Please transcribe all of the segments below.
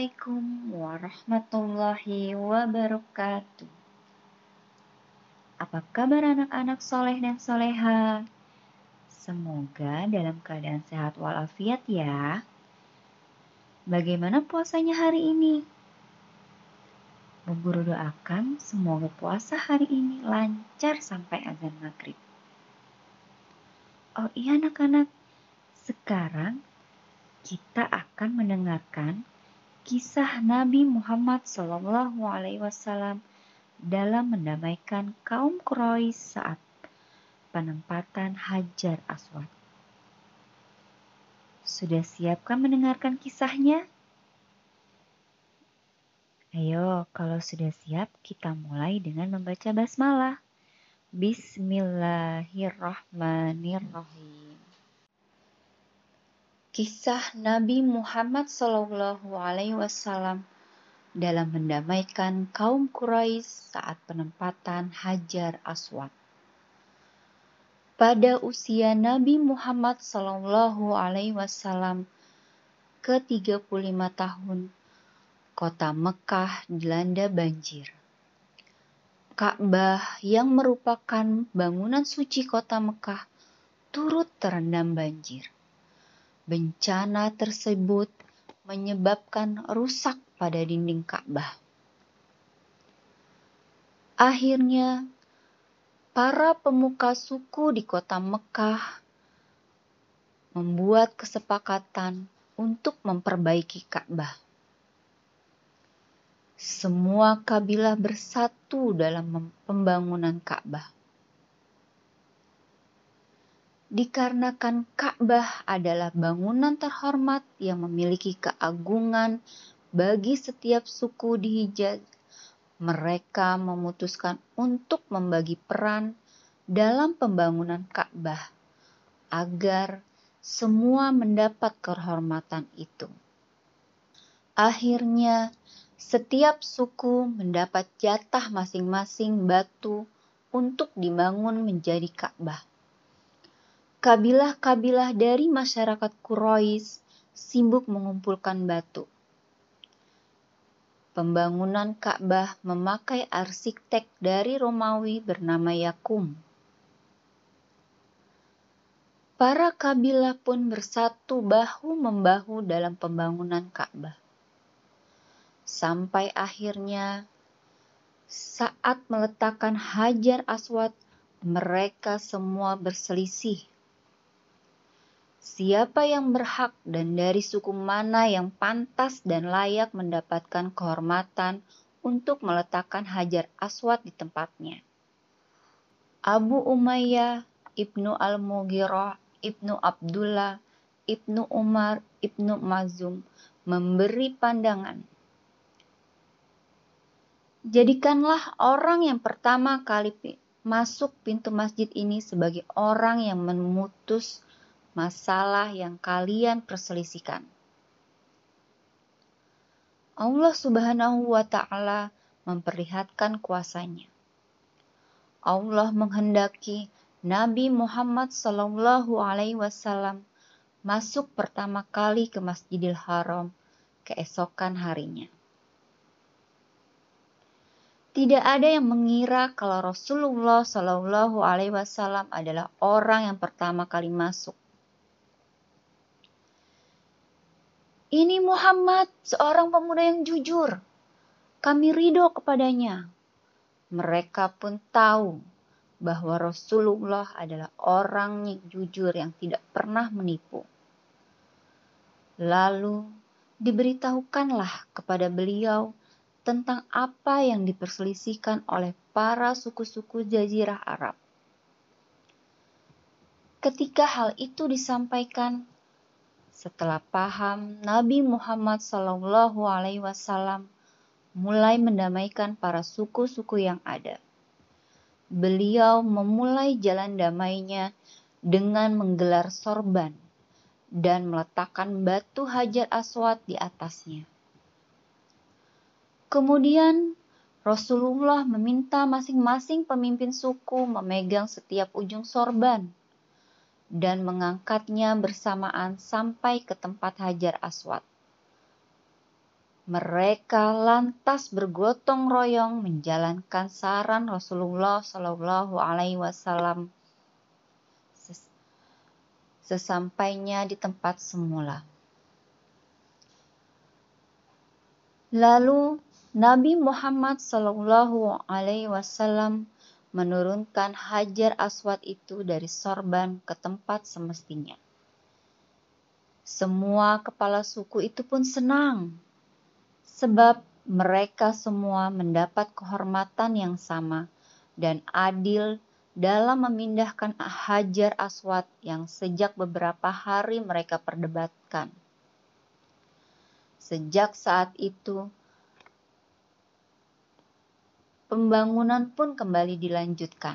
Assalamualaikum warahmatullahi wabarakatuh. Apa kabar anak-anak soleh dan soleha? Semoga dalam keadaan sehat walafiat ya. Bagaimana puasanya hari ini? Guru doakan semoga puasa hari ini lancar sampai azan maghrib. Oh iya anak-anak, sekarang kita akan mendengarkan kisah Nabi Muhammad SAW dalam mendamaikan kaum Quraisy saat penempatan Hajar Aswad. Sudah siapkan mendengarkan kisahnya? Ayo, kalau sudah siap, kita mulai dengan membaca basmalah. Bismillahirrahmanirrahim. Kisah Nabi Muhammad Wasallam dalam mendamaikan kaum Quraisy saat penempatan Hajar Aswad. Pada usia Nabi Muhammad Sallallahu Alaihi Wasallam ke-35 tahun, kota Mekah dilanda banjir. Ka'bah yang merupakan bangunan suci kota Mekah turut terendam banjir Bencana tersebut menyebabkan rusak pada dinding Ka'bah. Akhirnya, para pemuka suku di kota Mekah membuat kesepakatan untuk memperbaiki Ka'bah. Semua kabilah bersatu dalam pembangunan Ka'bah dikarenakan Ka'bah adalah bangunan terhormat yang memiliki keagungan bagi setiap suku di Hijaz. Mereka memutuskan untuk membagi peran dalam pembangunan Ka'bah agar semua mendapat kehormatan itu. Akhirnya, setiap suku mendapat jatah masing-masing batu untuk dibangun menjadi Ka'bah kabilah-kabilah dari masyarakat Quraisy sibuk mengumpulkan batu. Pembangunan Ka'bah memakai arsitek dari Romawi bernama Yakum. Para kabilah pun bersatu bahu-membahu dalam pembangunan Ka'bah. Sampai akhirnya saat meletakkan Hajar Aswad, mereka semua berselisih siapa yang berhak dan dari suku mana yang pantas dan layak mendapatkan kehormatan untuk meletakkan Hajar Aswad di tempatnya. Abu Umayyah, Ibnu Al-Mughirah, Ibnu Abdullah, Ibnu Umar, Ibnu Mazum memberi pandangan. Jadikanlah orang yang pertama kali masuk pintu masjid ini sebagai orang yang memutus masalah yang kalian perselisihkan. Allah Subhanahu wa Ta'ala memperlihatkan kuasanya. Allah menghendaki Nabi Muhammad Sallallahu Alaihi Wasallam masuk pertama kali ke Masjidil Haram keesokan harinya. Tidak ada yang mengira kalau Rasulullah Sallallahu Alaihi Wasallam adalah orang yang pertama kali masuk. Ini Muhammad, seorang pemuda yang jujur. Kami ridho kepadanya. Mereka pun tahu bahwa Rasulullah adalah orang yang jujur yang tidak pernah menipu. Lalu diberitahukanlah kepada beliau tentang apa yang diperselisihkan oleh para suku-suku jazirah Arab. Ketika hal itu disampaikan, setelah paham, Nabi Muhammad Shallallahu Alaihi Wasallam mulai mendamaikan para suku-suku yang ada. Beliau memulai jalan damainya dengan menggelar sorban dan meletakkan batu hajar aswad di atasnya. Kemudian Rasulullah meminta masing-masing pemimpin suku memegang setiap ujung sorban dan mengangkatnya bersamaan sampai ke tempat Hajar Aswad. mereka lantas bergotong royong menjalankan saran Rasulullah Shallallahu Alaihi Wasallam sesampainya di tempat semula. Lalu Nabi Muhammad Shallallahu Alaihi Wasallam menurunkan Hajar Aswad itu dari sorban ke tempat semestinya. Semua kepala suku itu pun senang, sebab mereka semua mendapat kehormatan yang sama dan adil dalam memindahkan Hajar Aswad yang sejak beberapa hari mereka perdebatkan. Sejak saat itu, pembangunan pun kembali dilanjutkan,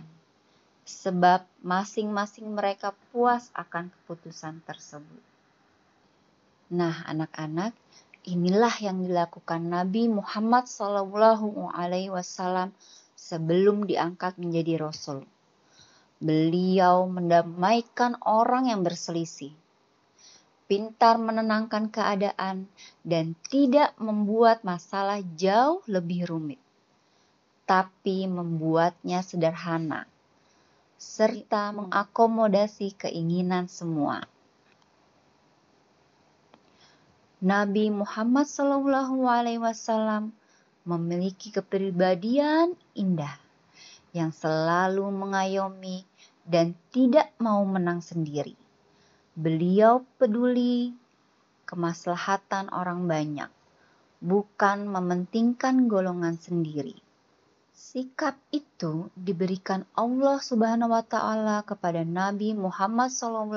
sebab masing-masing mereka puas akan keputusan tersebut. Nah, anak-anak, inilah yang dilakukan Nabi Muhammad SAW sebelum diangkat menjadi rasul. Beliau mendamaikan orang yang berselisih, pintar menenangkan keadaan, dan tidak membuat masalah jauh lebih rumit, tapi membuatnya sederhana, serta mengakomodasi keinginan semua. Nabi Muhammad SAW memiliki kepribadian indah yang selalu mengayomi dan tidak mau menang sendiri. Beliau peduli kemaslahatan orang banyak, bukan mementingkan golongan sendiri. Sikap itu diberikan Allah Subhanahu wa taala kepada Nabi Muhammad SAW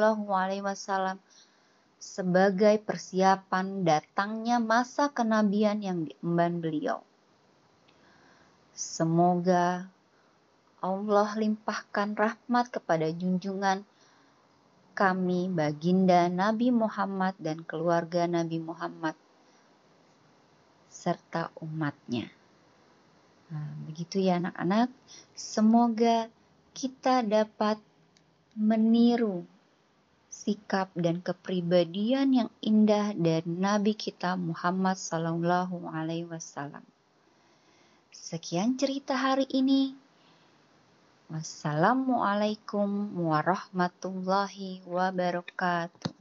sebagai persiapan datangnya masa kenabian yang diemban beliau. Semoga Allah limpahkan rahmat kepada junjungan kami baginda Nabi Muhammad dan keluarga Nabi Muhammad serta umatnya. Nah, begitu ya anak-anak. Semoga kita dapat meniru sikap dan kepribadian yang indah dari Nabi kita Muhammad Sallallahu Alaihi Wasallam. Sekian cerita hari ini. Wassalamualaikum warahmatullahi wabarakatuh.